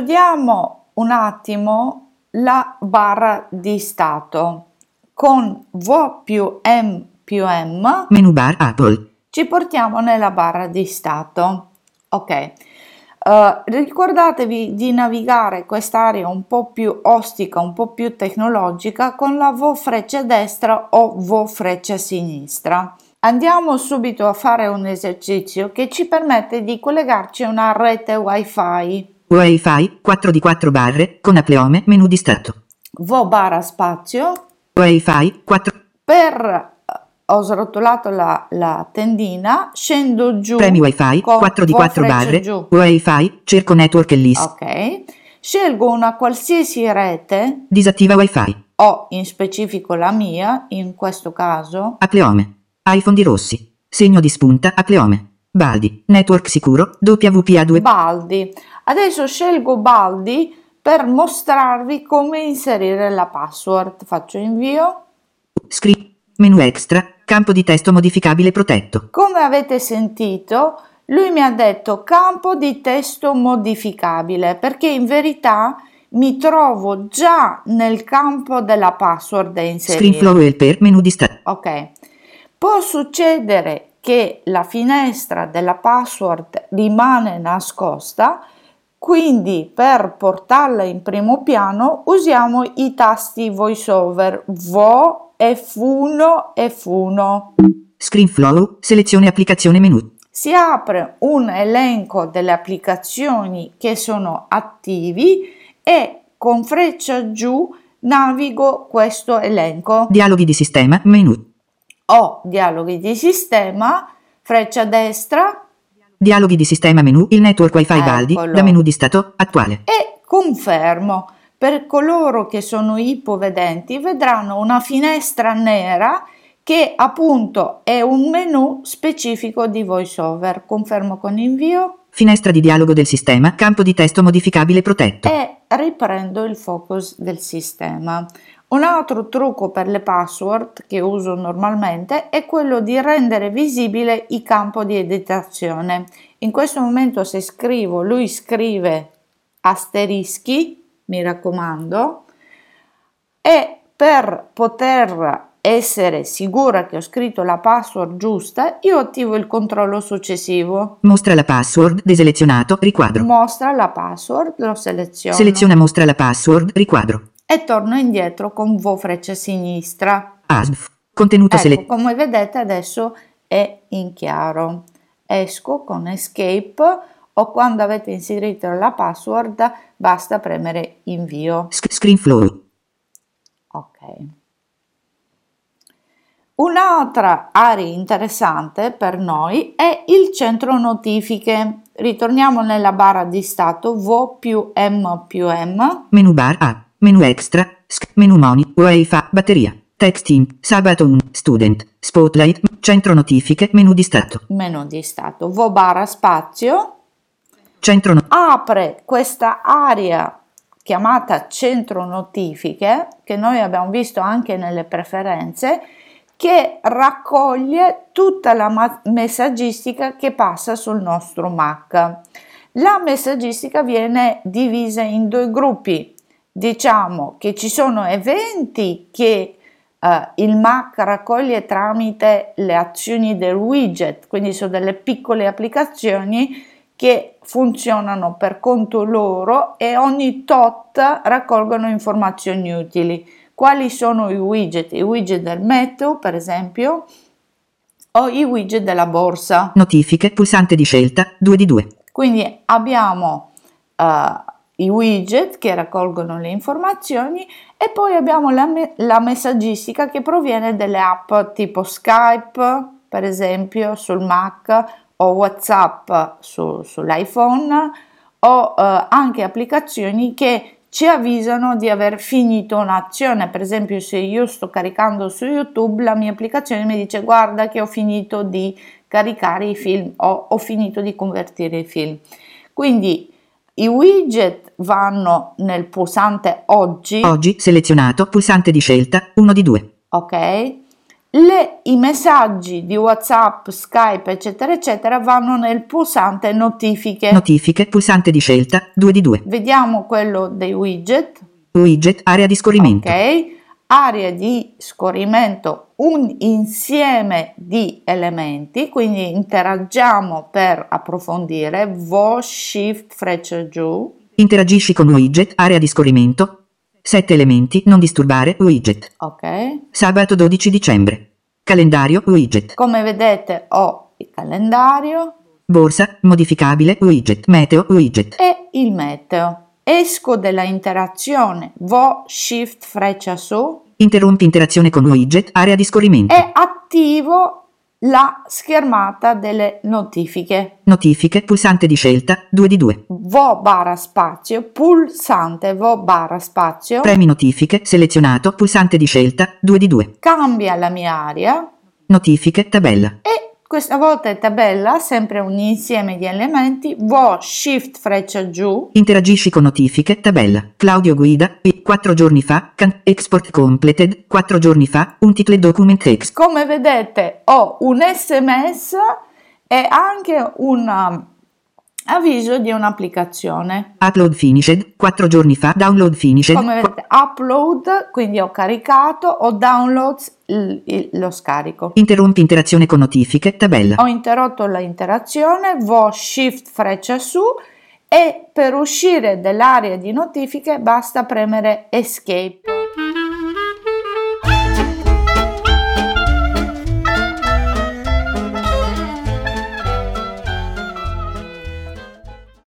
studiamo un attimo la barra di stato. Con V più M più M Menu bar Apple. ci portiamo nella barra di stato. Ok. Uh, ricordatevi di navigare quest'area un po' più ostica, un po' più tecnologica con la V freccia destra o V freccia sinistra. Andiamo subito a fare un esercizio che ci permette di collegarci a una rete wifi. Wi-Fi 4 di 4 barre con apleome menu di stato. V barra spazio Wi-Fi 4 per eh, ho srotolato la, la tendina, scendo giù premi Wi-Fi con 4 di V 4 freccia barre giù. Wi-Fi cerco network e list. Ok. Scelgo una qualsiasi rete Disattiva Wi-Fi. o in specifico la mia, in questo caso, Apleome. iPhone di Rossi. Segno di spunta Apleome. Baldi. Network sicuro WPA2 Baldi. Adesso scelgo Baldi per mostrarvi come inserire la password. Faccio invio. Script. Menu extra. Campo di testo modificabile protetto. Come avete sentito, lui mi ha detto campo di testo modificabile perché in verità mi trovo già nel campo della password da inserire. Screenflow helper menu di stato. Ok. Può succedere che la finestra della password rimane nascosta, quindi per portarla in primo piano usiamo i tasti voiceover vo F1 F1. Screenflow. Selezione applicazione menu. Si apre un elenco delle applicazioni che sono attivi e con freccia giù navigo questo elenco. Dialoghi di sistema menu. Ho dialoghi di sistema, freccia destra Dialoghi di sistema menu. Il network Wi-Fi Baldi. Eccolo. Da menu di stato attuale. e confermo. Per coloro che sono ipovedenti vedranno una finestra nera che appunto è un menu specifico di VoiceOver. Confermo con invio Finestra di dialogo del sistema. Campo di testo modificabile protetto. e riprendo il focus del sistema. Un altro trucco per le password che uso normalmente è quello di rendere visibile il campo di editazione. In questo momento se scrivo, lui scrive asterischi, mi raccomando, e per poter essere sicura che ho scritto la password giusta, io attivo il controllo successivo. Mostra la password. Deselezionato. Riquadro. Mostra la password, lo seleziono. Seleziona mostra la password. Riquadro. e torno indietro con V freccia sinistra. ASF. Contenuto Ecco, selezionato. come vedete adesso è in chiaro. Esco con Escape o quando avete inserito la password basta premere invio. Screenflow. Ok. Un'altra area interessante per noi è il centro notifiche. Ritorniamo nella barra di stato V più M più M. Menu bar A. Menu extra. Sc- menu moni. Wi-Fi. Batteria. Texting. Sabato 1. Student. Spotlight. Centro notifiche. Menu di stato. menu di stato, V barra spazio, Centro no- apre questa area chiamata centro notifiche, che noi abbiamo visto anche nelle preferenze, che raccoglie tutta la messaggistica che passa sul nostro Mac. La messaggistica viene divisa in due gruppi. Diciamo che ci sono eventi che eh, il Mac raccoglie tramite le azioni del widget, quindi sono delle piccole applicazioni che funzionano per conto loro e ogni tot raccolgono informazioni utili. Quali sono i widget? I widget del meteo, per esempio, o i widget della borsa. Notifiche. Pulsante di scelta. 2 di 2. Quindi abbiamo eh, i widget che raccolgono le informazioni e poi abbiamo la, me- la messaggistica che proviene delle app tipo Skype, per esempio, sul Mac o WhatsApp su- sull'iPhone o eh, anche applicazioni che ci avvisano di aver finito un'azione. Per esempio, se io sto caricando su YouTube, la mia applicazione mi dice guarda che ho finito di caricare i film o ho finito di convertire i film. Quindi i widget vanno nel pulsante oggi, Oggi selezionato. Pulsante di scelta. 1 di 2. ok? Le- i messaggi di WhatsApp, Skype, eccetera, eccetera, vanno nel pulsante notifiche. Notifiche, pulsante di scelta, 2 di 2. Vediamo quello dei widget. Widget, area di scorrimento. Ok, area di scorrimento, un insieme di elementi, quindi interagiamo per approfondire, vo, shift, freccia giù, Interagisci con widget, area di scorrimento. 7 elementi, non disturbare, widget. ok. Sabato 12 dicembre. Calendario, widget. Come vedete ho il calendario Borsa, modificabile, widget. Meteo, widget. e il meteo. Esco dalla interazione, vo, shift, freccia su Interrompi interazione con widget, area di scorrimento. e attivo la schermata delle notifiche. Notifiche, pulsante di scelta, 2 di 2. vo barra spazio, pulsante vo barra spazio, Premi notifiche, selezionato, pulsante di scelta, 2 di 2. cambia la mia area Notifiche, tabella. e questa volta è tabella, sempre un insieme di elementi, vo shift freccia giù, Interagisci con notifiche, tabella. Claudio Guida, 4 giorni fa, can- export completed, 4 giorni fa, un title document text. come vedete ho un sms e anche un um, avviso di un'applicazione. Upload finished, 4 giorni fa, download finished. Come vedete upload, quindi ho caricato, ho downloads, il- il- lo scarico. Interrompi interazione con notifiche, tabella. Ho interrotto l'interazione, vo shift freccia su e per uscire dall'area di notifiche basta premere escape.